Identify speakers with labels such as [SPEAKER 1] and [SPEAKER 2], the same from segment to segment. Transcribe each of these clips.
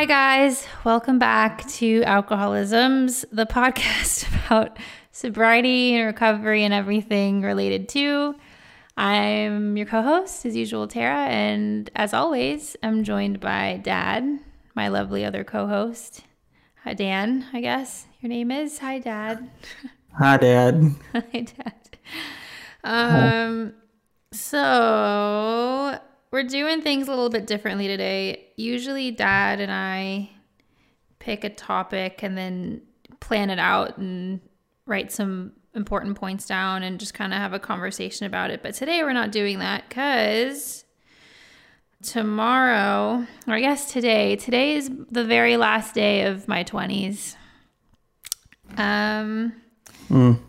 [SPEAKER 1] Hi, guys. Welcome back to Alcoholisms, the podcast about sobriety and recovery and everything related to. I'm your co host, as usual, Tara. And as always, I'm joined by Dad, my lovely other co host. Hi, Dan, I guess your name is. Hi, Dad.
[SPEAKER 2] Hi, Dad.
[SPEAKER 1] Hi, Dad. Um, so we're doing things a little bit differently today. Usually, Dad and I pick a topic and then plan it out and write some important points down and just kind of have a conversation about it. But today, we're not doing that because tomorrow, or I guess today, today is the very last day of my 20s. Um,
[SPEAKER 2] Mm,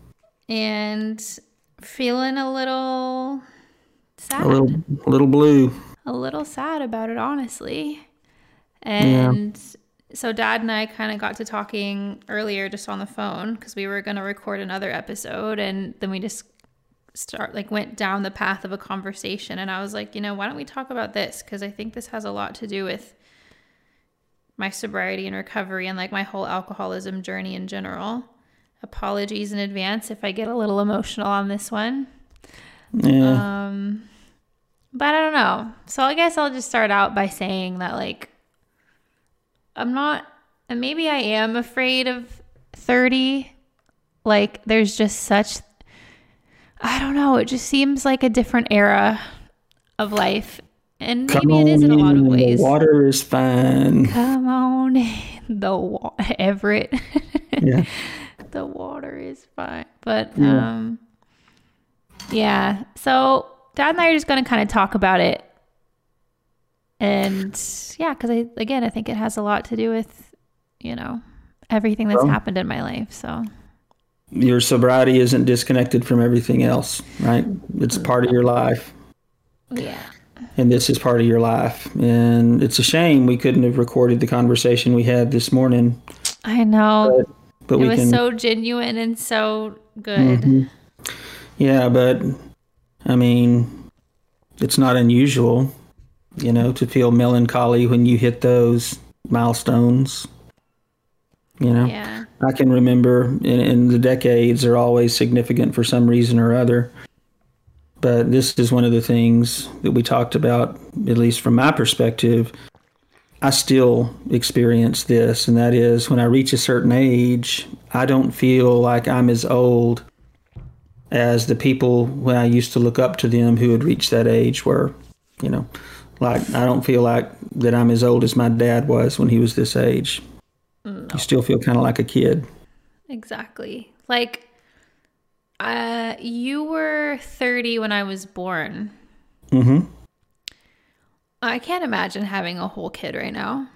[SPEAKER 1] and feeling a little sad
[SPEAKER 2] a little, a little blue.
[SPEAKER 1] a little sad about it, honestly. And so dad and I kind of got to talking earlier just on the phone because we were going to record another episode. And then we just start like went down the path of a conversation. And I was like, you know, why don't we talk about this? Because I think this has a lot to do with my sobriety and recovery and like my whole alcoholism journey in general. Apologies in advance if I get a little emotional on this one.
[SPEAKER 2] Yeah.
[SPEAKER 1] Um, but I don't know. So I guess I'll just start out by saying that like I'm not and maybe I am afraid of 30. Like there's just such I don't know, it just seems like a different era of life. And
[SPEAKER 2] Come
[SPEAKER 1] maybe it is in a lot of ways.
[SPEAKER 2] The water is fine.
[SPEAKER 1] Come on, the wa- Everett.
[SPEAKER 2] Yeah.
[SPEAKER 1] the water is fine. But
[SPEAKER 2] Yeah.
[SPEAKER 1] um yeah. So dad and I are just gonna kind of talk about it. And yeah, because I again I think it has a lot to do with, you know, everything that's
[SPEAKER 2] Well-
[SPEAKER 1] happened in my life. So
[SPEAKER 2] Your sobriety isn't disconnected from everything else, right? It's part of your life,
[SPEAKER 1] yeah.
[SPEAKER 2] and this is part of your life. And it's a shame we couldn't have recorded the conversation we had this morning,
[SPEAKER 1] I know.
[SPEAKER 2] but
[SPEAKER 1] it
[SPEAKER 2] we
[SPEAKER 1] was
[SPEAKER 2] can.
[SPEAKER 1] so genuine and so good.
[SPEAKER 2] Mhm. Yeah, but I mean, it's not unusual, you know, to feel melancholy when you hit those milestones. You know,
[SPEAKER 1] Yeah.
[SPEAKER 2] I can remember in, in the decades are always significant for some reason or other. But this is one of the things that we talked about, at least from my perspective. I still experience this, and that is when I reach a certain age, I don't feel like I'm as old as the people when I used to look up to them who had reached that age were. You know, like I don't feel like that I'm as old as my dad was when he was this age. You still feel kind of like a kid.
[SPEAKER 1] Exactly. Like uh you were 30 when I was born.
[SPEAKER 2] Mm-hmm.
[SPEAKER 1] I can't imagine having a whole kid right now.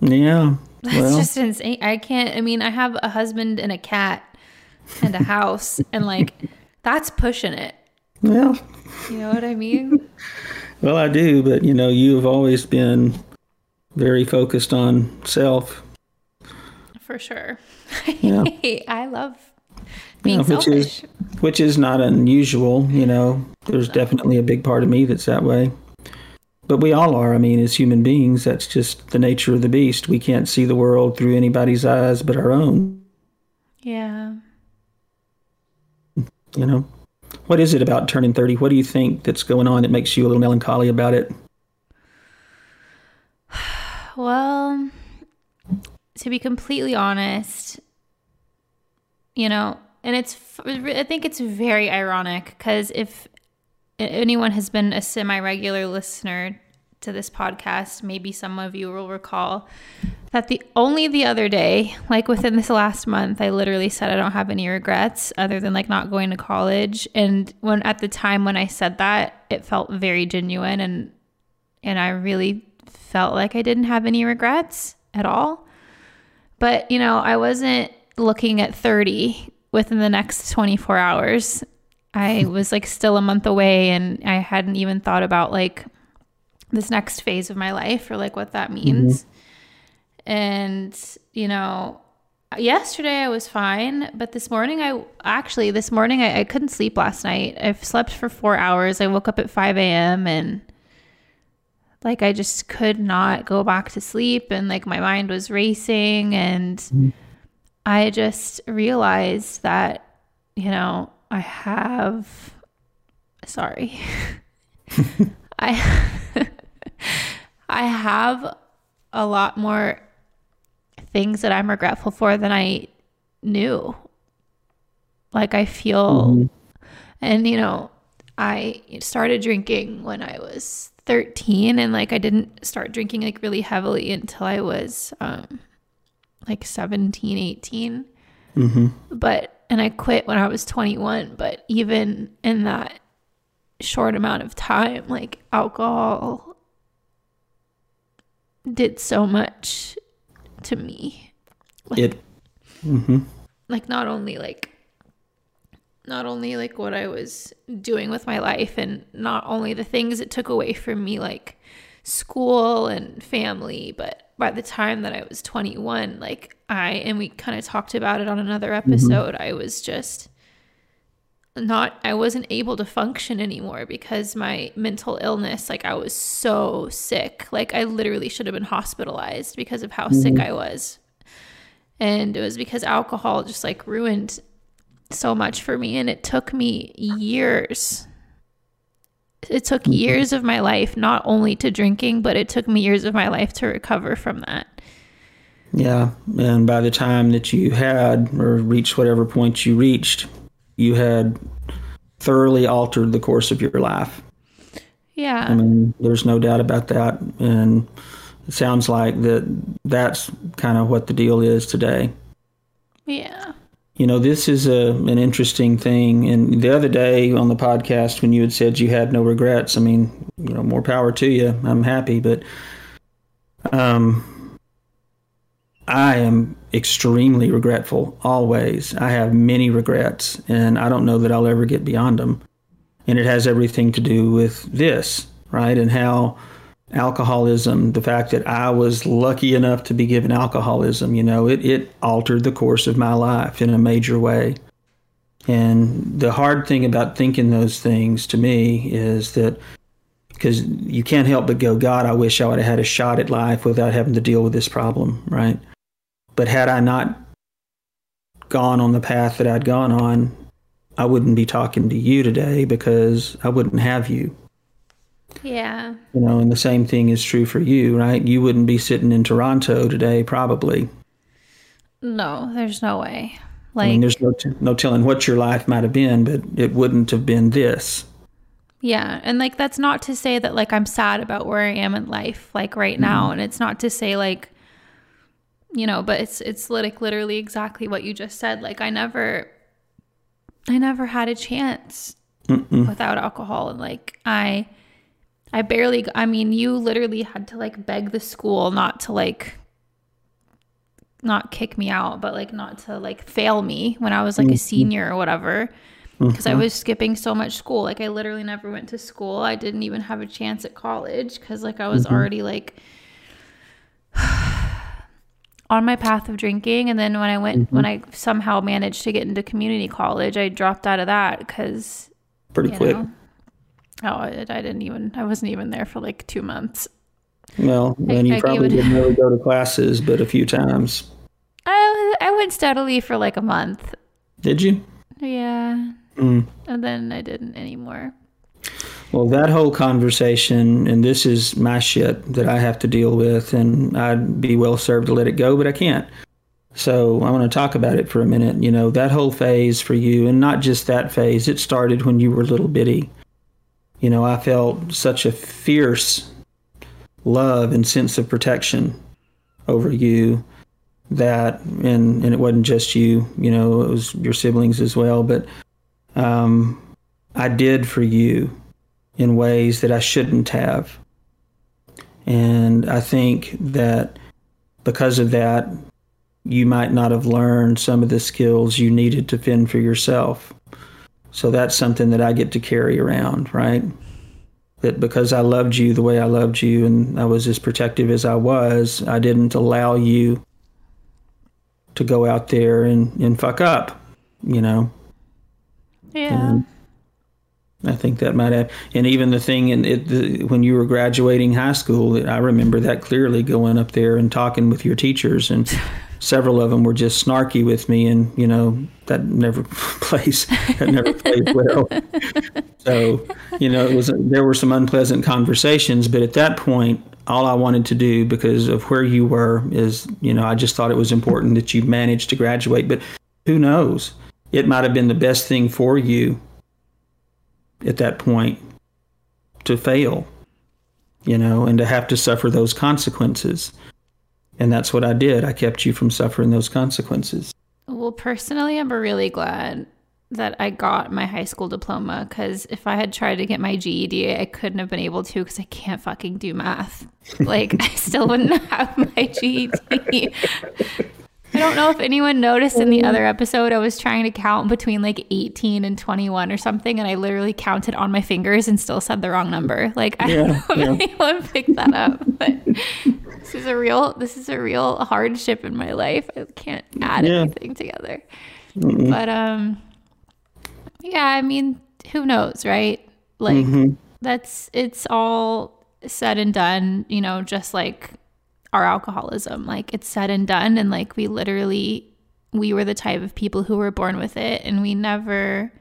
[SPEAKER 2] Yeah.
[SPEAKER 1] That's
[SPEAKER 2] Well,
[SPEAKER 1] just insane. I can't. I mean, I have a husband and a cat and a house, and like that's pushing it.
[SPEAKER 2] yeah.
[SPEAKER 1] You know what I mean?
[SPEAKER 2] Well, I do, but you know, you have always been very focused on self.
[SPEAKER 1] For sure.
[SPEAKER 2] Yeah.
[SPEAKER 1] I love being
[SPEAKER 2] Yeah, which
[SPEAKER 1] selfish.
[SPEAKER 2] is which is not unusual. You know, there's definitely a big part of me that's that way. But we all are. I mean, as human beings, that's just the nature of the beast. We can't see the world through anybody's eyes but our own.
[SPEAKER 1] yeah.
[SPEAKER 2] You know, what is it about turning 30? What do you think that's going on that makes you a little melancholy about it?
[SPEAKER 1] Well, to be completely honest, you know, and it's, I think it's very ironic because if anyone has been a semi regular listener to this podcast, maybe some of you will recall that the only the other day, like within this last month, I literally said I don't have any regrets other than like not going to college. And when at the time when I said that, it felt very genuine and and I really felt like I didn't have any regrets at all. But, you know, I wasn't looking at 30 within the next 24 hours. I was like still a month away and I hadn't even thought about like this next phase of my life or like what that means. And, you know, yesterday I was fine, but this morning I actually, this morning I, I couldn't sleep last night. I slept for four hours. I woke up at 5 a.m. and Like I just could not go back to sleep and like my mind was racing and mm-hmm. I just realized that you know, I have sorry. I I have a lot more things that I'm regretful for than I knew. Like I feel mm-hmm. and you know, I started drinking when I was 13 and like I didn't start drinking like really heavily until I was um like 17, 18. Mm-hmm. But and I quit when I was 21, but even in that short amount of time, like alcohol did so much to me.
[SPEAKER 2] Like, it mm-hmm.
[SPEAKER 1] like not only like not only like what I was doing with my life and not only the things it took away from me like school and family, but by the time that I was 21, like I and we kind of talked about it on another mm-hmm. episode, mm-hmm. I was just not I wasn't able to function anymore because my mental illness like I was so sick. Like I literally should have been hospitalized because of how mm-hmm. sick I was. And it was because alcohol just like ruined so much for me and it took me years it took mm-hmm. years of my life not only to drinking but it took me years of my life to recover from that
[SPEAKER 2] yeah and by the time that you had or reached whatever point you reached you had thoroughly altered the course of your life.
[SPEAKER 1] Yeah.
[SPEAKER 2] I mean there's no doubt about that. And it sounds like that that's kind of what the deal is today.
[SPEAKER 1] Yeah.
[SPEAKER 2] You know, this is a an interesting thing. And the other day on the podcast, when you had said you had no regrets, I mean, you know, more power to you. I'm happy, but um, I am extremely regretful always. I have many regrets, and I don't know that I'll ever get beyond them. And it has everything to do with this, right? And how alcoholism, the fact that I was lucky enough to be given alcoholism, you know, it, it altered the course of my life in a major way. And the hard thing about thinking those things to me is that because you can't help but go, God, I wish I would have had a shot at life without having to deal with this problem, right? But had I not gone on the path that I'd gone on, I wouldn't be talking to you today because I wouldn't have you.
[SPEAKER 1] Yeah.
[SPEAKER 2] You know, and the same thing is true for you, right? You wouldn't be sitting in Toronto today, probably.
[SPEAKER 1] No, there's no way. Like,
[SPEAKER 2] I mean, there's no, t- no telling what your life might have been, but it wouldn't have been this.
[SPEAKER 1] Yeah. And like, that's not to say that like I'm sad about where I am in life, like right mm-hmm. now. And it's not to say like, you know, but it's, it's like literally exactly what you just said. Like, I never, I never had a chance Mm-mm. without alcohol. And like, I, I barely, I mean, you literally had to like beg the school not to like, not kick me out, but like not to like fail me when I was like mm-hmm. a senior or whatever. Because mm-hmm. I was skipping so much school. Like, I literally never went to school. I didn't even have a chance at college because, like, I was mm-hmm. already like on my path of drinking. And then when I went, when mm-hmm. I somehow managed to get into community college, I dropped out of that because
[SPEAKER 2] pretty quick. Know,
[SPEAKER 1] Oh, I, I didn't even. I wasn't even there for like two months.
[SPEAKER 2] Well, then you I, probably would, didn't really go to classes, but a few times.
[SPEAKER 1] I I went steadily for like a month.
[SPEAKER 2] Did you?
[SPEAKER 1] Yeah. Mm. And then I didn't anymore.
[SPEAKER 2] Well, that whole conversation, and this is my shit that I have to deal with, and I'd be well served to let it go, but I can't. So I want to talk about it for a minute. You know, that whole phase for you, and not just that phase, it started when you were little bitty. You know, I felt such a fierce love and sense of protection over you that and and it wasn't just you you know it was your siblings as well but um, I did for you in ways that I shouldn't have and I think that because of that you might not have learned some of the skills you needed to fend for yourself so that's something that I get to carry around, right? That because I loved you the way I loved you and I was as protective as I was, I didn't allow you to go out there and, and fuck up, you know?
[SPEAKER 1] Yeah. And
[SPEAKER 2] I think that might have, and even the thing in it, the, when you were graduating high school, I remember that clearly going up there and talking with your teachers, and several of them were just snarky with me, and you know that never plays that never plays well. So you know it was there were some unpleasant conversations, but at that point, all I wanted to do because of where you were is you know I just thought it was important that you managed to graduate, but who knows? It might have been the best thing for you at that point to fail, you know, and to have to suffer those consequences. And that's what I did. I kept you from suffering those consequences.
[SPEAKER 1] Well, personally, I'm really glad that I got my high school diploma because if I had tried to get my GED, I couldn't have been able to because I can't fucking do math. Like, I still wouldn't have my GED. I don't know if anyone noticed in the other episode, I was trying to count between like 18 and 21 or something, and I literally counted on my fingers and still said the wrong number. Like, I don't know if yeah. anyone picked that up, but this is a real, this is a real hardship in my life. I can't add yeah. anything together. mm But, um, yeah, I mean, who knows, right? Like, mm-hmm. that's, it's all said and done, you know, just like our alcoholism. Like it's said and done. And like we literally, we were the type of people who were born with it. And we never,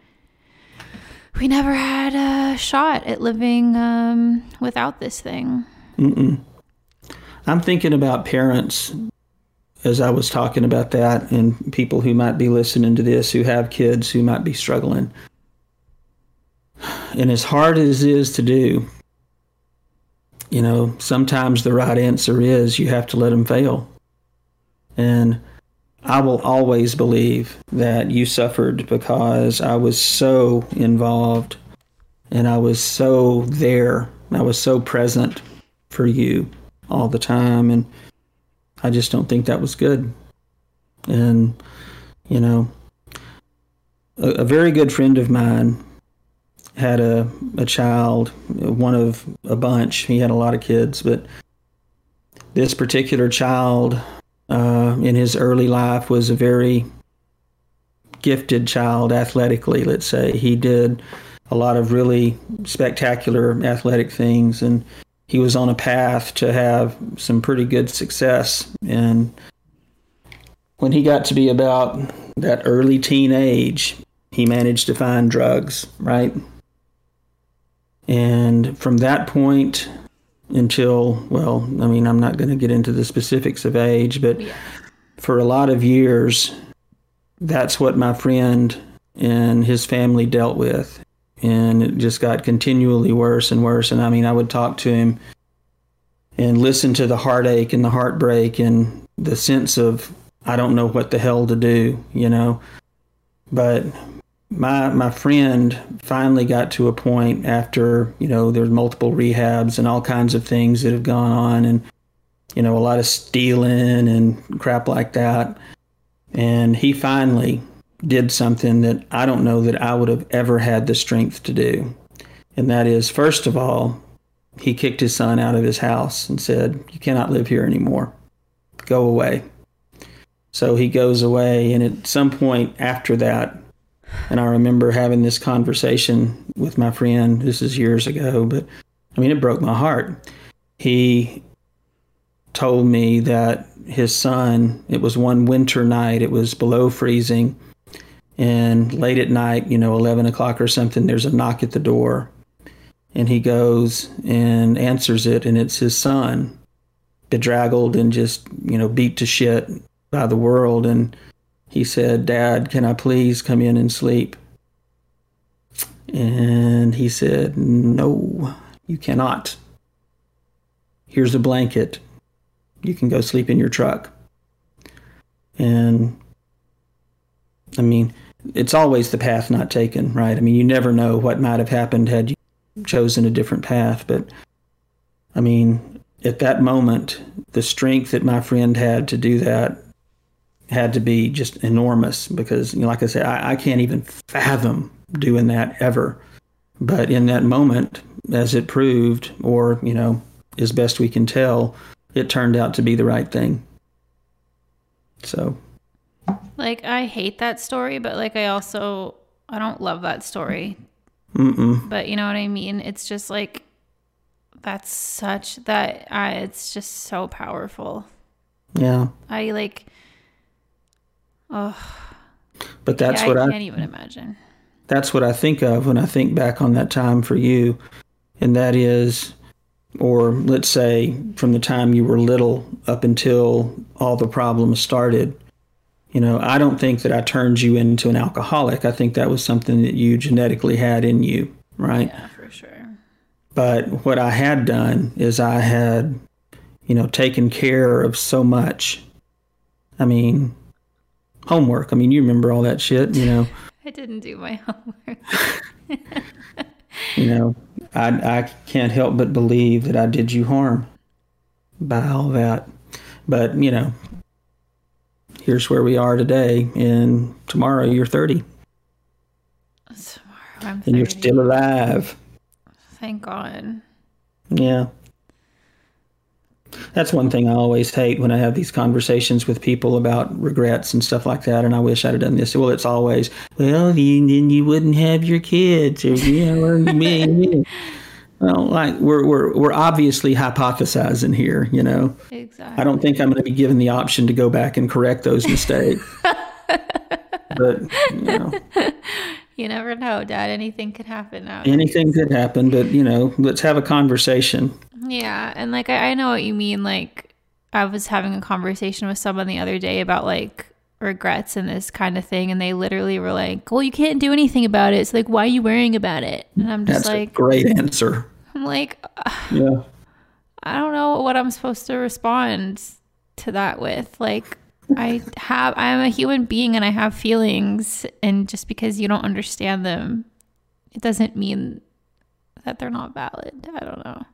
[SPEAKER 1] we never had a shot at living um, without this thing.
[SPEAKER 2] Mm-mm. I'm thinking about parents as I was talking about that and people who might be listening to this who have kids who might be struggling. And as hard as it is to do, you know, sometimes the right answer is you have to let them fail. And I will always believe that you suffered because I was so involved and I was so there. I was so present for you all the time. And I just don't think that was good. And, you know, a, a very good friend of mine had a, a child, one of a bunch. He had a lot of kids, but this particular child uh, in his early life was a very gifted child athletically, let's say. He did a lot of really spectacular athletic things, and he was on a path to have some pretty good success. And when he got to be about that early teenage, he managed to find drugs, right? From that point until, well, I mean, I'm not going to get into the specifics of age, but yeah. for a lot of years, that's what my friend and his family dealt with. And it just got continually worse and worse. And I mean, I would talk to him and listen to the heartache and the heartbreak and the sense of, I don't know what the hell to do, you know. But my my friend finally got to a point after you know there's multiple rehabs and all kinds of things that have gone on and you know a lot of stealing and crap like that. And he finally did something that I don't know that I would have ever had the strength to do. And that is first of all he kicked his son out of his house and said you cannot live here anymore. Go away. So he goes away and at some point after that and I remember having this conversation with my friend. This is years ago, but I mean, it broke my heart. He told me that his son, it was one winter night, it was below freezing. And late at night, you know, 11 o'clock or something, there's a knock at the door. And he goes and answers it, and it's his son, bedraggled and just, you know, beat to shit by the world. And he said, Dad, can I please come in and sleep? And he said, No, you cannot. Here's a blanket. You can go sleep in your truck. And I mean, it's always the path not taken, right? I mean, you never know what might have happened had you chosen a different path. But I mean, at that moment, the strength that my friend had to do that had to be just enormous because, you know, like I said, I, I can't even fathom doing that ever. But in that moment, as it proved, or, you know, as best we can tell, it turned out to be the right thing. So.
[SPEAKER 1] Like, I hate that story, but like, I also, I don't love that story.
[SPEAKER 2] Mm-mm.
[SPEAKER 1] But you know what I mean? It's just like that's such that I it's just so powerful.
[SPEAKER 2] Yeah.
[SPEAKER 1] I like oh
[SPEAKER 2] But that's
[SPEAKER 1] yeah,
[SPEAKER 2] what
[SPEAKER 1] I
[SPEAKER 2] I
[SPEAKER 1] can't even imagine.
[SPEAKER 2] that's what I think of when I think back on that time for you. And that is, or let's say from the time you were little up until all the problems started. You know, I don't think that I turned you into an alcoholic. I think that was something that you genetically had in you, right?
[SPEAKER 1] Yeah, for sure.
[SPEAKER 2] But what I had done is I had, you know, taken care of so much. I mean, homework. I mean, you remember all that shit, you know.
[SPEAKER 1] I didn't do my homework.
[SPEAKER 2] you know, I I can't help but believe that I did you harm by all that. But you know, here's where we are today, and tomorrow you're 30,
[SPEAKER 1] Tomorrow I'm 30.
[SPEAKER 2] and you're still alive.
[SPEAKER 1] Thank God.
[SPEAKER 2] Yeah. That's one thing I always hate when I have these conversations with people about regrets and stuff like that. And I wish I'd have done this. Well, it's always, well, you, then you wouldn't have your kids, or you know, or me, me. Well, like we're we're we're obviously hypothesizing here. You know,
[SPEAKER 1] Exactly.
[SPEAKER 2] I don't think I'm going to be given the option to go back and correct those mistakes. but you know,
[SPEAKER 1] You never know, Dad. Anything could happen now.
[SPEAKER 2] anything could happen. But you know, let's have a conversation.
[SPEAKER 1] Yeah, and like I, I know what you mean. Like I was having a conversation with someone the other day about like regrets and this kind of thing, and they literally were like, "Well, you can't do anything about it. It's like, why are you worrying about it?" And I'm just
[SPEAKER 2] That's a
[SPEAKER 1] like,
[SPEAKER 2] great answer.
[SPEAKER 1] I'm like,
[SPEAKER 2] Yeah.
[SPEAKER 1] I don't know what I'm supposed to respond to that with. Like, I have, I am a human being and I have feelings, and just because you don't understand them, it doesn't mean that they're not valid. I don't know.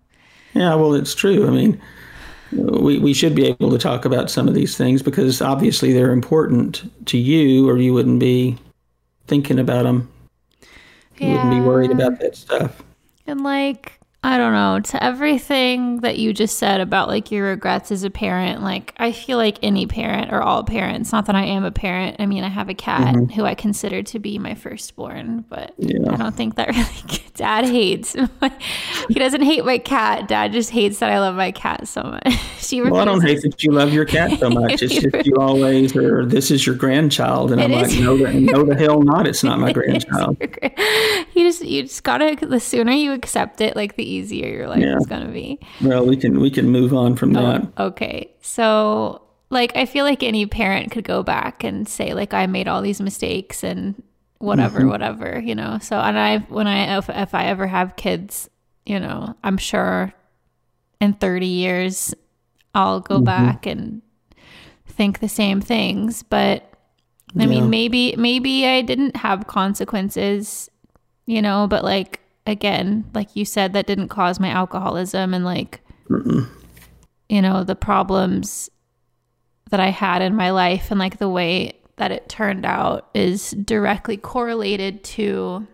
[SPEAKER 2] Yeah, well, it's true. I mean, we, we should be able to talk about some of these things because obviously they're important to you, or you wouldn't be thinking about them. You wouldn't be worried about that stuff.
[SPEAKER 1] And like, I don't know, to everything that you just said about like your regrets as a parent, like I feel like any parent or all parents, not that I am a parent. I mean, I have a cat mm-hmm. who I consider to be my firstborn, but
[SPEAKER 2] Yeah.
[SPEAKER 1] I don't think that really dad hates. he doesn't hate my cat. Dad just hates that I love my cat so much. she
[SPEAKER 2] Well, I don't hate that you love your cat so much. It's just you always are. This is your grandchild, and I'm like, no, the, no, the hell not. It's not my grandchild.
[SPEAKER 1] you just you just gotta the sooner you accept it, like the easier your life
[SPEAKER 2] Yeah.
[SPEAKER 1] is gonna be.
[SPEAKER 2] Well, we can we can move on from that.
[SPEAKER 1] Okay. So, like, I feel like any parent could go back and say, like, I made all these mistakes and whatever,
[SPEAKER 2] Mm-hmm.
[SPEAKER 1] whatever, you know. So, and I, when I, if, if I ever have kids, you know, I'm sure in 30 years, I'll go
[SPEAKER 2] Mm-hmm.
[SPEAKER 1] back and think the same things. But I
[SPEAKER 2] Yeah.
[SPEAKER 1] mean, maybe, maybe I didn't have consequences, you know, but like, again, like you said, that didn't cause my alcoholism and like, you know, the problems that I had in my life and like the way that it turned out is directly correlated to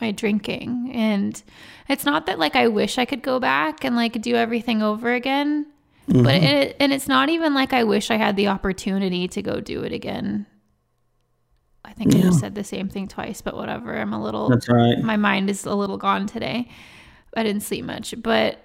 [SPEAKER 1] my drinking. And it's not that like I wish I could go back and like do everything over again, but mm-hmm. it, and it's not even like I wish I had the opportunity to go do it again. I think I
[SPEAKER 2] Yeah.
[SPEAKER 1] just said the same thing twice, but whatever. I'm a little
[SPEAKER 2] That's right.
[SPEAKER 1] my mind is a little gone today. I didn't sleep much, but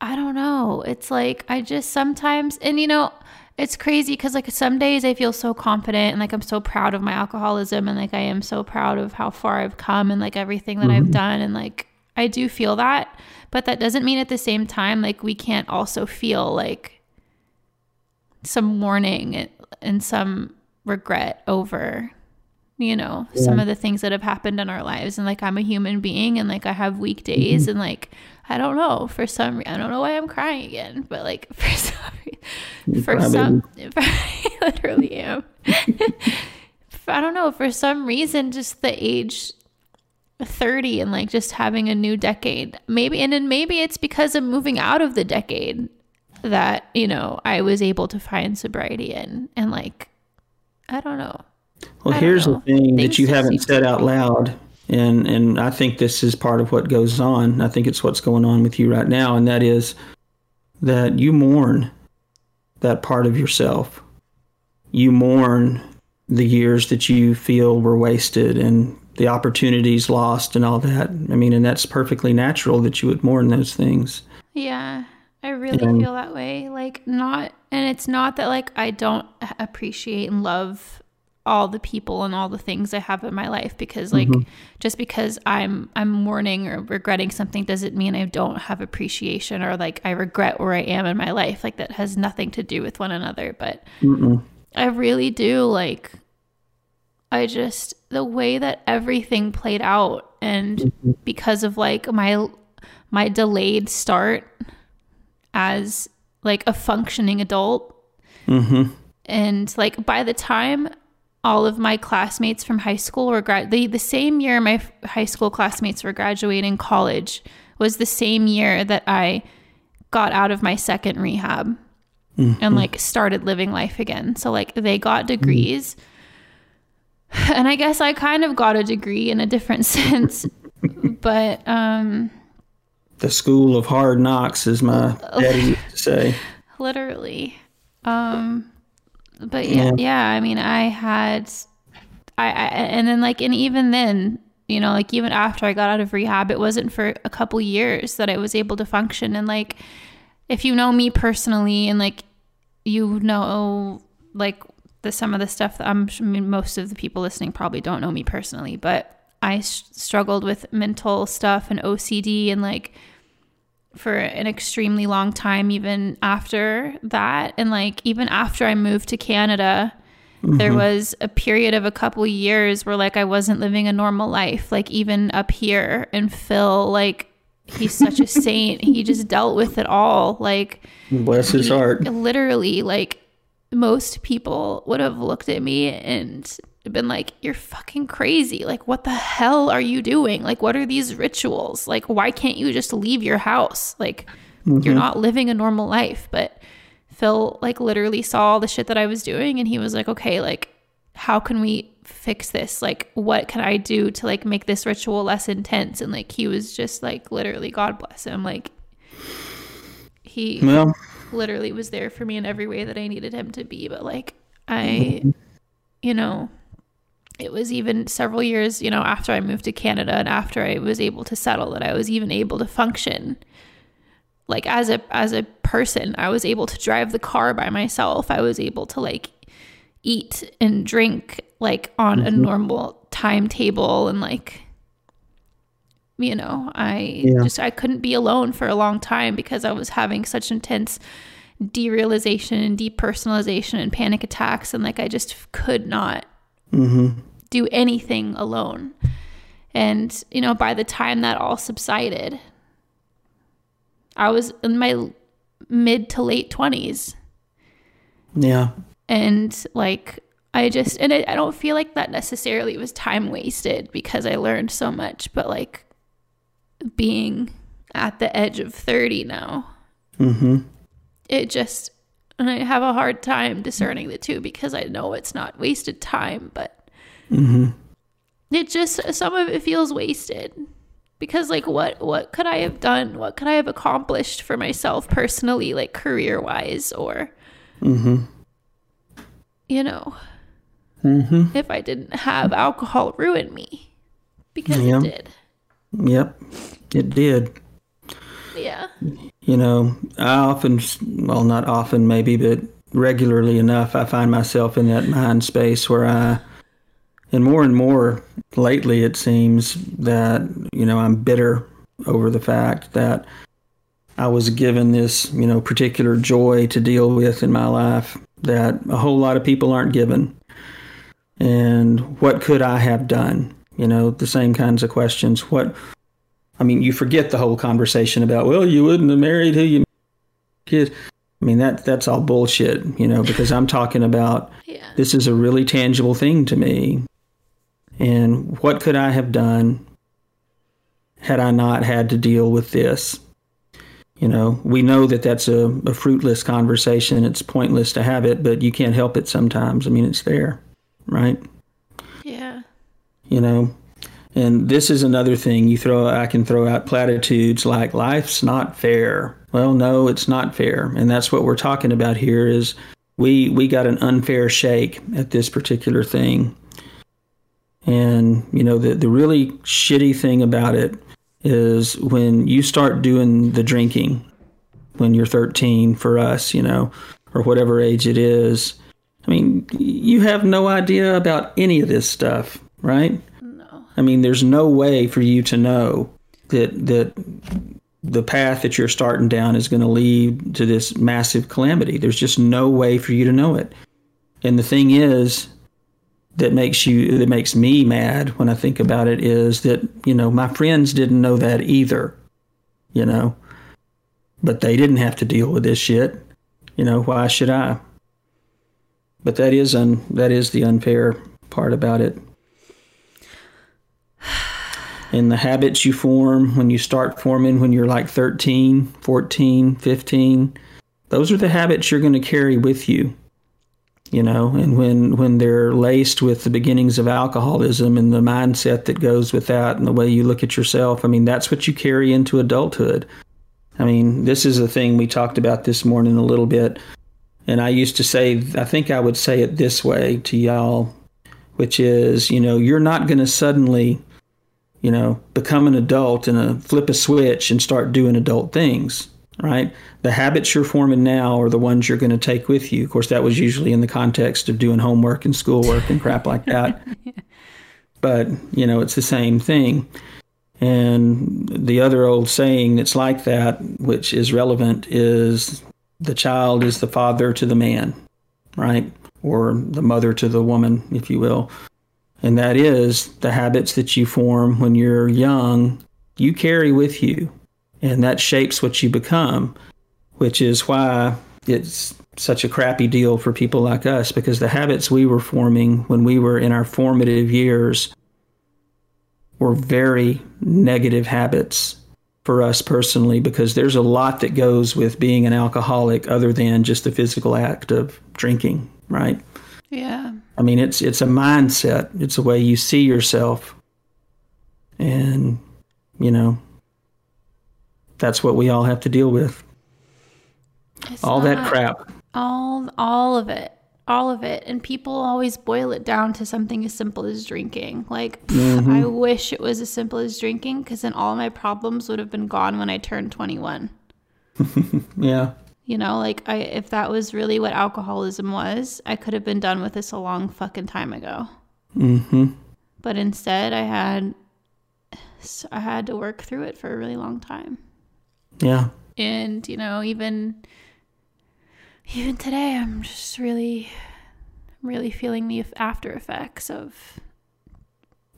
[SPEAKER 1] I don't know. It's like I just sometimes, and you know, it's crazy because like some days I feel so confident and like I'm so proud of my alcoholism and like I am so proud of how far I've come and like everything that I've mm-hmm. done and like I do feel that, but that doesn't mean at the same time like we can't also feel like some mourning and some regret over you know some of the things that have happened in our lives. And like i'm a human being and like i have weak days and like i don't know. For some re- i don't know why i'm crying again but like for some re- for some i literally am. I don't know. For some reason just the age 30 and like just having a new decade maybe and then maybe it's because of moving out of the decade that you know i was able to find sobriety in. And like i don't know
[SPEAKER 2] Well, here's the thing
[SPEAKER 1] Things
[SPEAKER 2] that you haven't said out loud, and and I think this is part of what goes on. I think it's what's going on with you right now, and that is that you mourn that part of yourself. You mourn the years that you feel were wasted and the opportunities lost and all that. I mean, and that's perfectly natural that you would mourn those things.
[SPEAKER 1] Yeah, I really
[SPEAKER 2] And-
[SPEAKER 1] feel that way. Like, not, and it's not that like I don't appreciate and love all the people and all the things I have in my life because like mm-hmm. just because I'm I'm mourning or regretting something doesn't mean I don't have appreciation or like I regret where I am in my life. Like that has nothing to do with one another, but I really do like I just the way that everything played out and mm-hmm. because of like my my delayed start as like a functioning adult mm-hmm. and like by the time all of my classmates from high school were grad the, the same year my f- high school classmates were graduating college was the same year that I got out of my second rehab and like started living life again. So like they got degrees. And I guess I kind of got a degree in a different sense. but um
[SPEAKER 2] The school of hard knocks, is my daddy used to say.
[SPEAKER 1] literally um but yeah,
[SPEAKER 2] Yeah.
[SPEAKER 1] yeah i mean i had I, I and then like and even then you know like even after i got out of rehab it wasn't for a couple years that i was able to function and like if you know me personally and like you know like the some of the stuff that i'm I mean, most of the people listening probably don't know me personally but i struggled with mental stuff and ocd and like for an extremely long time even after that. And like even after i moved to canada there mm-hmm. was a period of a couple years where like i wasn't living a normal life like even up here. And phil like he's such a saint. He just dealt with it all like
[SPEAKER 2] Bless his
[SPEAKER 1] he-
[SPEAKER 2] heart.
[SPEAKER 1] literally like most people would have looked at me and been like you're fucking crazy. Like what the hell are you doing? Like what are these rituals? Like why can't you just leave your house? Like you're mm-hmm. not living a normal life. But phil like literally saw all the shit that i was doing and he was like okay like how can we fix this? Like what can i do to like make this ritual less intense? And like he was just like literally god bless him. Like he
[SPEAKER 2] Well,
[SPEAKER 1] literally was there for me in every way that I needed him to be. But like, I, mm-hmm. you know, it was even several years, you know, after I moved to Canada and after I was able to settle that I was even able to function. Like as a as a person, I was able to drive the car by myself. I was able to like eat and drink like on a mm-hmm. normal timetable and like you know i
[SPEAKER 2] Yeah.
[SPEAKER 1] just i couldn't be alone for a long time because i was having such intense derealization and depersonalization and panic attacks and like i just could not do anything alone and you know by the time that all subsided i was in my mid to late 20s
[SPEAKER 2] yeah.
[SPEAKER 1] and like i just and I, I don't feel like that necessarily was time wasted because i learned so much but like being at the edge of 30 now
[SPEAKER 2] Mm-hmm.
[SPEAKER 1] it just and i have a hard time discerning the two because i know it's not wasted time but it just some of it feels wasted because like what what could i have done what could i have accomplished for myself personally like career wise or mm-hmm. you know
[SPEAKER 2] Mm-hmm.
[SPEAKER 1] if i didn't have alcohol ruin me because
[SPEAKER 2] Yeah.
[SPEAKER 1] it did
[SPEAKER 2] Yep. It did.
[SPEAKER 1] Yeah
[SPEAKER 2] You know, I often, well, not often maybe, but regularly enough, I find myself in that mind space where I, and more and more lately, it seems that, you know, I'm bitter over the fact that I was given this, you know, particular joy to deal with in my life that a whole lot of people aren't given. And what could I have done? You know, the same kinds of questions. What, I mean, you forget the whole conversation about, well, you wouldn't have married who you kid. I mean, that that's all bullshit, you know, because I'm talking about
[SPEAKER 1] yeah
[SPEAKER 2] this is a really tangible thing to me. And what could I have done had I not had to deal with this? You know, we know that that's a, a fruitless conversation. It's pointless to have it, but you can't help it sometimes. I mean, it's there, right?
[SPEAKER 1] yeah
[SPEAKER 2] you know and this is another thing you throw i can throw out platitudes like life's not fair well no it's not fair and that's what we're talking about here is we we got an unfair shake at this particular thing And, you know, the, the really shitty thing about it is when you start doing the drinking when you're 13 for us, you know, or whatever age it is. I mean, you have no idea about any of this stuff, right? I mean, there's no way for you to know that that the path that you're starting down is going to lead to this massive calamity. There's just no way for you to know it. And the thing is that makes you that makes me mad when I think about it is that, you know, my friends didn't know that either. You know. But they didn't have to deal with this shit. You know, why should I? But that is un that is the unfair part about it and the habits you form when you start forming when you're like 13, 14, 15, those are the habits you're going to carry with you. You know, and when when they're laced with the beginnings of alcoholism and the mindset that goes with that and the way you look at yourself, I mean, that's what you carry into adulthood. I mean, this is a thing we talked about this morning a little bit. And I used to say, I think I would say it this way to y'all, which is, you know, you're not going to suddenly you know, become an adult and a, flip a switch and start doing adult things, right? The habits you're forming now are the ones you're going to take with you. Of course, that was usually in the context of doing homework and schoolwork and crap like that. But, you know, it's the same thing. And the other old saying that's like that, which is relevant, is the child is the father to the man, right? Or the mother to the woman, if you will and that is the habits that you form when you're young, you carry with you, and that shapes what you become, which is why it's such a crappy deal for people like us because the habits we were forming when we were in our formative years were very negative habits for us personally because there's a lot that goes with being an alcoholic other than just the physical act of drinking, right?
[SPEAKER 1] Yeah.
[SPEAKER 2] I mean, it's it's a mindset. It's the way you see yourself, and you know, that's what we all have to deal with. It's all that crap.
[SPEAKER 1] All all of it. All of it. And people always boil it down to something as simple as drinking. Like, mm-hmm. I wish it was as simple as drinking because then all my problems would have been gone when I turned 21.
[SPEAKER 2] yeah.
[SPEAKER 1] You know, like I if that was really what alcoholism was, I could have been done with this a long fucking time ago.
[SPEAKER 2] Mhm.
[SPEAKER 1] But instead, I had I had to work through it for a really long time.
[SPEAKER 2] Yeah.
[SPEAKER 1] And, you know, even even today I'm just really really feeling the after effects of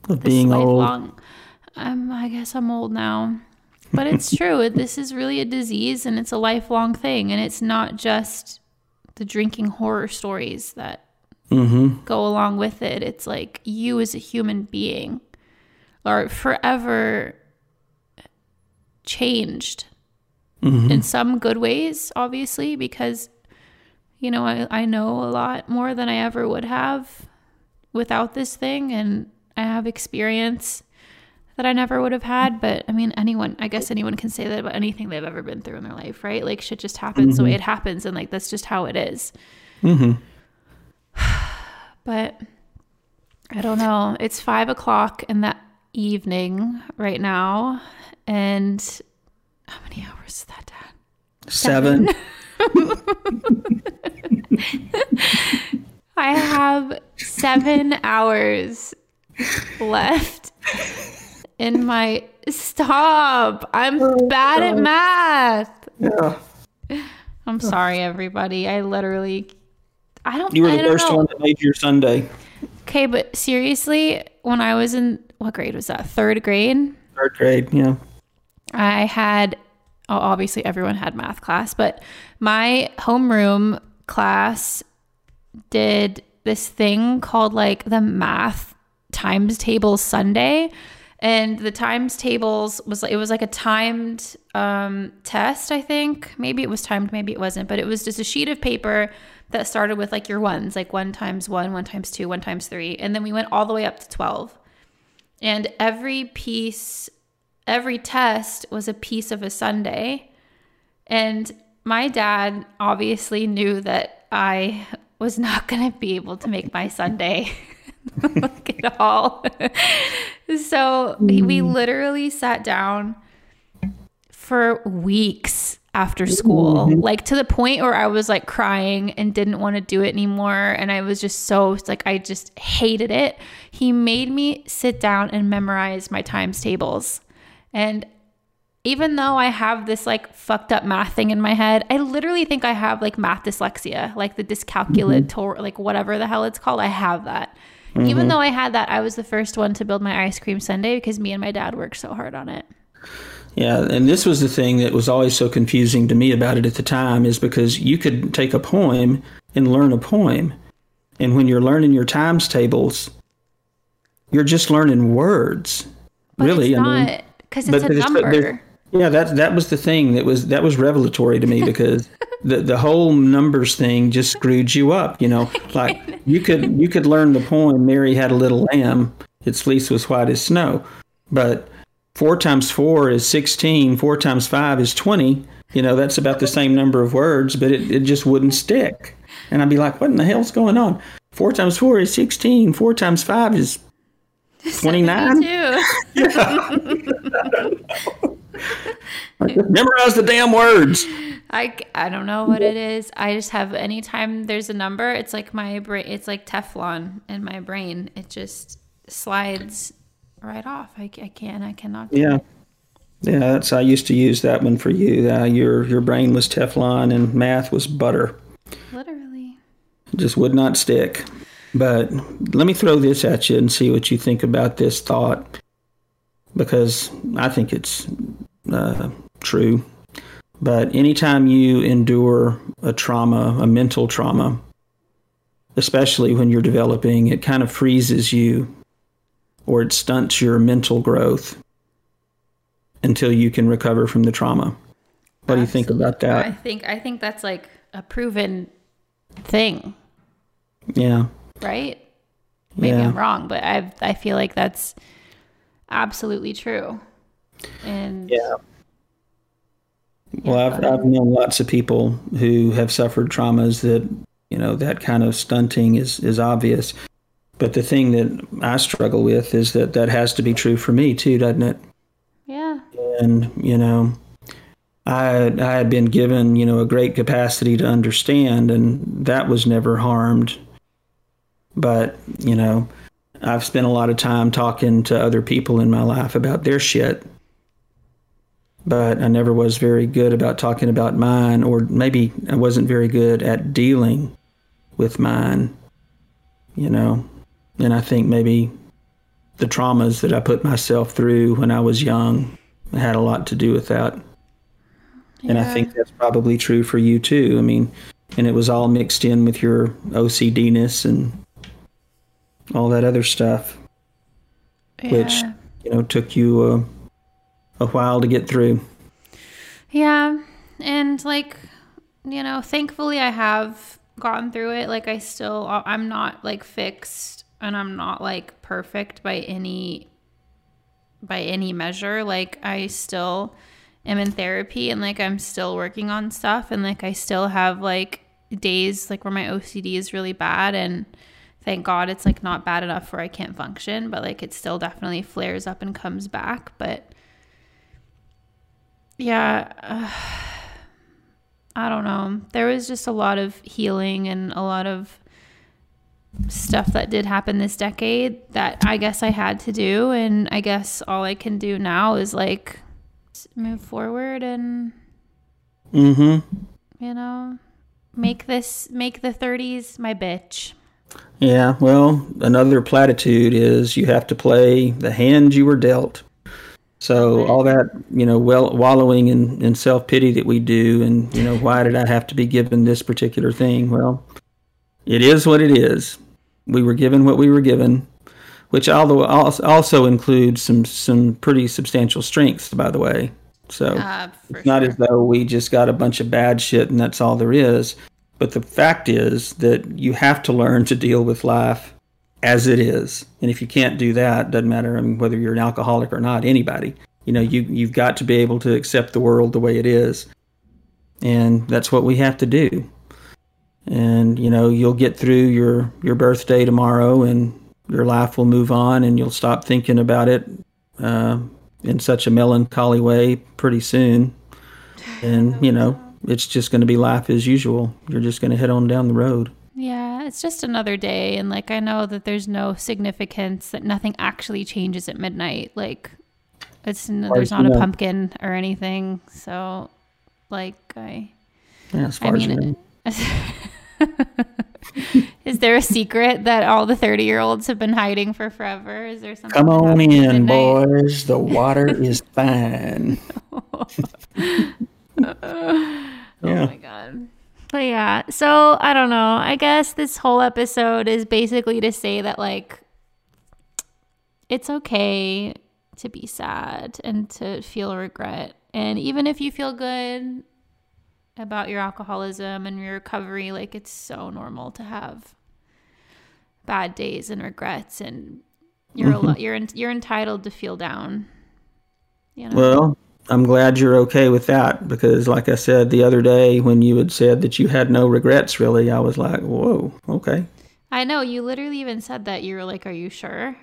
[SPEAKER 2] of being lifelong.
[SPEAKER 1] old. I'm I guess I'm old now. But it's true. This is really a disease and it's a lifelong thing. And it's not just the drinking horror stories that
[SPEAKER 2] mm-hmm.
[SPEAKER 1] go along with it. It's like you as a human being are forever changed mm-hmm. in some good ways, obviously, because, you know, I, I know a lot more than I ever would have without this thing. And I have experience that I never would have had. But I mean, anyone, I guess anyone can say that about anything they've ever been through in their life, right? Like shit just happens mm-hmm. the way mm-hmm. it happens, and like that's just how it is.
[SPEAKER 2] Mm-hmm.
[SPEAKER 1] but I don't know. It's five o'clock in the evening right now, and how many hours is that, Dad?
[SPEAKER 2] Seven.
[SPEAKER 1] I have seven hours left in my stop. I'm oh, bad at oh, math.
[SPEAKER 2] Yeah.
[SPEAKER 1] I'm sorry, everybody. I literally, I don't.
[SPEAKER 2] You were the
[SPEAKER 1] first
[SPEAKER 2] know. one that made your sundae.
[SPEAKER 1] Okay, but seriously, when I was in what grade was that? Third grade.
[SPEAKER 2] Third grade, yeah.
[SPEAKER 1] I had, oh, obviously everyone had math class, but my homeroom class did this thing called like the math times table sundae and the times tables was like it was like a timed um, test i think. Maybe it was timed maybe it wasn't but it was just a sheet of paper that started with like your ones like one times one one times two one times three. And then we went all the way up to 12 and every piece every test was a piece of a sundae. And my dad obviously knew that i was not going to be able to make my sundae like at all. so we literally sat down for weeks after school, mm-hmm. like to the point where I was like crying and didn't want to do it anymore. And I was just so like, I just hated it. He made me sit down and memorize my times tables. And even though I have this like fucked up math thing in my head, I literally think I have like math dyslexia, like the dyscalculator, mm-hmm. like whatever the hell it's called. I have that. Mm-hmm. Even though I had that, I was the first one to build my ice cream sundae because me and my dad worked so hard on it.
[SPEAKER 2] Yeah, and this was the thing that was always so confusing to me about it at the time is because you could take a poem and learn a poem. And when you're learning your times tables, you're just learning words.
[SPEAKER 1] But
[SPEAKER 2] really,
[SPEAKER 1] it's not because it's a number.
[SPEAKER 2] Yeah, that that was the thing that was that was revelatory to me because the the whole numbers thing just screwed you up. You know, like you could you could learn the poem "Mary had a little lamb, its fleece was white as snow," but four times four is 16 four times five is 20 you know? That's about the same number of words but it, it just wouldn't stick. And i'd be like what in the hell's going on? Four times four is 16 four times five is 29 yeah. memorize the damn words
[SPEAKER 1] I, I don't know what it is. I just have anytime there's a number, it's like my brain, it's like Teflon in my brain. It just slides right off. I, I can't. I cannot.
[SPEAKER 2] Yeah. Yeah, that's I used to use that one for you. Uh, your your brain was Teflon and math was butter.
[SPEAKER 1] Literally.
[SPEAKER 2] Just would not stick. But let me throw this at you and see what you think about this thought, because I think it's uh, true. But anytime you endure a trauma, a mental trauma, especially when you're developing, it kind of freezes you or it stunts your mental growth until you can recover from the trauma. What Absolutely. do you think about that?
[SPEAKER 1] I think I think that's like a proven thing.
[SPEAKER 2] Yeah.
[SPEAKER 1] Right? Maybe yeah. I'm wrong, but I I feel like that's absolutely true. And
[SPEAKER 2] Yeah. Well, I've, I've known lots of people who have suffered traumas that, you know, that kind of stunting is, is obvious. But the thing that I struggle with is that that has to be true for me too, doesn't it?
[SPEAKER 1] Yeah.
[SPEAKER 2] And you know, I I had been given you know a great capacity to understand, and that was never harmed. But you know, I've spent a lot of time talking to other people in my life about their shit. But I never was very good about talking about mine, or maybe I wasn't very good at dealing with mine. You know, and I think maybe the traumas that I put myself through when I was young had a lot to do with that. Yeah. And I think that's probably true for you too. I mean, and it was all mixed in with your OCDness and all that other stuff, yeah. which, you know, took you a, a while to get through.
[SPEAKER 1] Yeah. And like, you know, thankfully I have gotten through it. Like, I still, uh, I'm not like fixed and I'm not like perfect by any by any measure. Like I still am in therapy and like I'm still working on stuff and like I still have like days like where my OCD is really bad and thank God it's like not bad enough where I can't function, but like it still definitely flares up and comes back, but yeah, uh, I don't know. There was just a lot of healing and a lot of stuff that did happen this decade that I guess I had to do. And I guess all I can do now is like move forward and,
[SPEAKER 2] mm-hmm.
[SPEAKER 1] you know, make this, make the 30s my bitch.
[SPEAKER 2] Yeah. Well, another platitude is you have to play the hand you were dealt. So all that, you know, well, wallowing in, in self pity that we do, and you know, why did I have to be given this particular thing? Well, it is what it is we were given what we were given, which although also includes some some pretty substantial strengths, by the way. So uh, it's not sure. as though we just got a bunch of bad shit and that's all there is. But the fact is that you have to learn to deal with life as it is, and if you can't do that, doesn't matter I mean, whether you're an alcoholic or not. Anybody, you know, you you've got to be able to accept the world the way it is, and that's what we have to do and you know you'll get through your your birthday tomorrow and your life will move on and you'll stop thinking about it uh, in such a melancholy way pretty soon. And, you know, it's just going to be life as usual. You're just going to head on down the road.
[SPEAKER 1] Yeah, it's just another day. And like, I know that there's no significance, that nothing actually changes at midnight. Like, it's there's not a pumpkin or anything. So, like, I,
[SPEAKER 2] yeah, as far I mean, as
[SPEAKER 1] Is there a secret that all the 30 year olds have been hiding for forever? Is there something?
[SPEAKER 2] Come on in, boys. The water is fine.
[SPEAKER 1] But yeah, so I don't know. I guess this whole episode is basically to say that, like, it's okay to be sad and to feel regret. And even if you feel good about your alcoholism and your recovery. Like it's so normal to have bad days and regrets, and you're mm-hmm. you're you're entitled to feel down.
[SPEAKER 2] You know? Well, I'm glad you're okay with that because, like I said the other day, when you had said that you had no regrets, really, I was like, "Whoa, okay."
[SPEAKER 1] I know you literally even said that. You were like, "Are you sure?"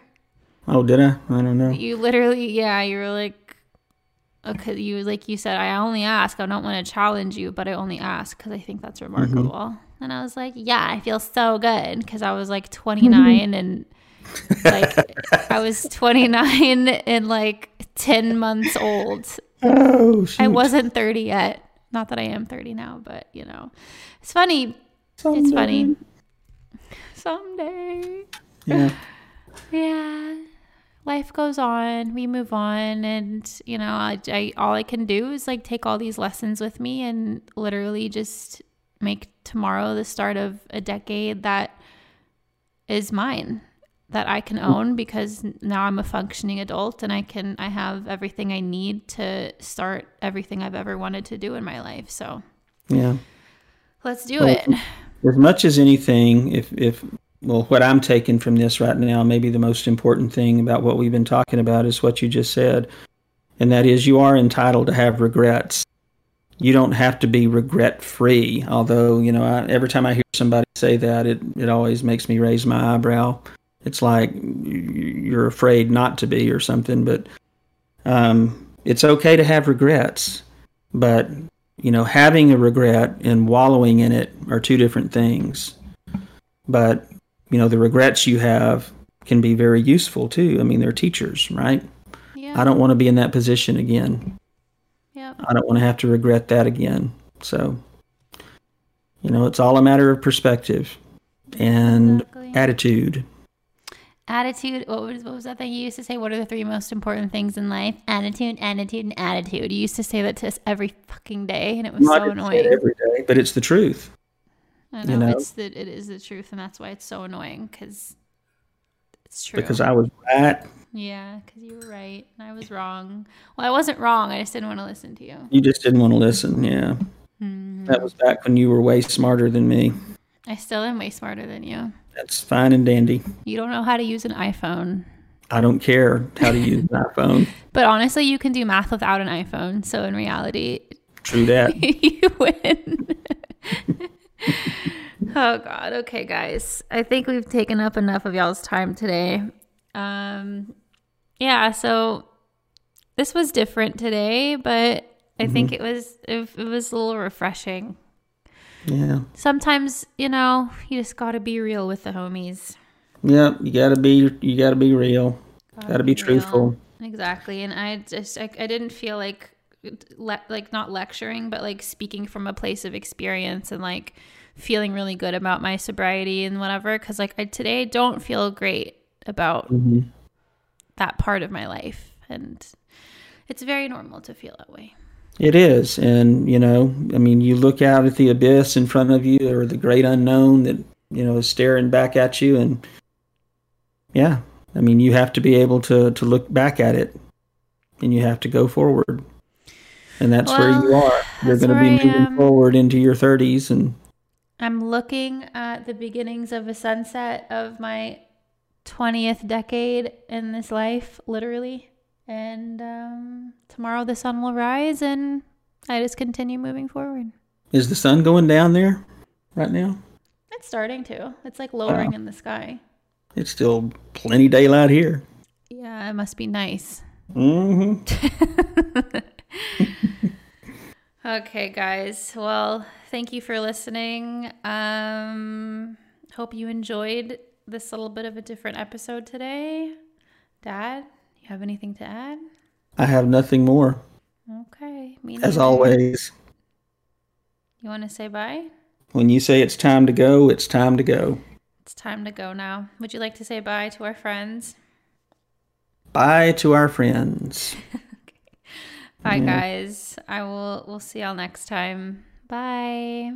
[SPEAKER 2] Oh, did I? I don't know.
[SPEAKER 1] You literally, yeah, you were like, okay, you like you said i only ask i don't want to challenge you but i only ask because i think that's mm-hmm. remarkable mm-hmm. and i was like yeah i feel so good because i was like 29 and like i was 29 and like 10 months old oh, shoot. i wasn't 30 yet. Not that i am 30 now but you know. It's funny. Someday. it's funny. Someday.
[SPEAKER 2] Yeah.
[SPEAKER 1] Yeah. Life goes on. We move on. And you know I, I, all i can do is like take all these lessons with me and literally just make tomorrow the start of a decade that is mine that i can own because now i'm a functioning adult and i can i have everything i need to start everything i've ever wanted to do in my life so
[SPEAKER 2] yeah
[SPEAKER 1] let's do well, it
[SPEAKER 2] as much as anything if if well, what I'm taking from this right now, maybe the most important thing about what we've been talking about is what you just said. And that is, you are entitled to have regrets. You don't have to be regret free. Although, you know, I, every time I hear somebody say that, it, it always makes me raise my eyebrow. It's like you're afraid not to be or something. But um, it's okay to have regrets. But, you know, having a regret and wallowing in it are two different things. But you know the regrets you have can be very useful too. I mean, they're teachers, right? Yeah. I don't want to be in that position again.
[SPEAKER 1] Yeah.
[SPEAKER 2] I don't want to have to regret that again. So, you know, it's all a matter of perspective and exactly. attitude.
[SPEAKER 1] Attitude. What was what was that thing you used to say? What are the three most important things in life? Attitude, attitude, and attitude. You used to say that to us every fucking day, and it was so annoying.
[SPEAKER 2] every day, but it's the truth.
[SPEAKER 1] I know, you know? it's the it is the truth, and that's why it's so annoying because it's true.
[SPEAKER 2] Because I was right.
[SPEAKER 1] Yeah, because you were right and I was wrong. Well, I wasn't wrong. I just didn't want to listen to you.
[SPEAKER 2] You just didn't want to listen. Yeah. Mm-hmm. That was back when you were way smarter than me.
[SPEAKER 1] I still am way smarter than you.
[SPEAKER 2] That's fine and dandy.
[SPEAKER 1] You don't know how to use an iPhone.
[SPEAKER 2] I don't care how to use an iPhone.
[SPEAKER 1] But honestly, you can do math without an iPhone. So in reality,
[SPEAKER 2] true that.
[SPEAKER 1] you win. oh god. Okay, guys. I think we've taken up enough of y'all's time today. Um yeah, so this was different today, but I mm-hmm. think it was it, it was a little refreshing.
[SPEAKER 2] Yeah.
[SPEAKER 1] Sometimes, you know, you just got to be real with the homies.
[SPEAKER 2] Yeah, you got to be you got to be real. Got to be, be truthful.
[SPEAKER 1] Exactly. And I just I, I didn't feel like le- like not lecturing, but like speaking from a place of experience and like feeling really good about my sobriety and whatever. Cause like I today don't feel great about mm-hmm. that part of my life. And it's very normal to feel that way.
[SPEAKER 2] It is. And, you know, I mean, you look out at the abyss in front of you or the great unknown that, you know, is staring back at you. And yeah, I mean, you have to be able to, to look back at it and you have to go forward and that's well, where you are. You're going to be moving forward into your 30s, and
[SPEAKER 1] I'm looking at the beginnings of a sunset of my 20th decade in this life, literally. And um, tomorrow the sun will rise, and I just continue moving forward.
[SPEAKER 2] Is the sun going down there right now?
[SPEAKER 1] It's starting to. It's like lowering in the sky.
[SPEAKER 2] It's still plenty daylight here.
[SPEAKER 1] Yeah, it must be nice.
[SPEAKER 2] Mm-hmm.
[SPEAKER 1] Okay, guys. Well, thank you for listening. Um, hope you enjoyed this little bit of a different episode today. Dad, you have anything to add?
[SPEAKER 2] I have nothing more.
[SPEAKER 1] Okay. Me
[SPEAKER 2] As always,
[SPEAKER 1] You want to say bye?
[SPEAKER 2] when you say it's time to go, it's time to go.
[SPEAKER 1] It's time to go now. Would you like to say bye to our friends?
[SPEAKER 2] Bye to our friends.
[SPEAKER 1] Bye, guys. I will. We'll see y'all next time. Bye.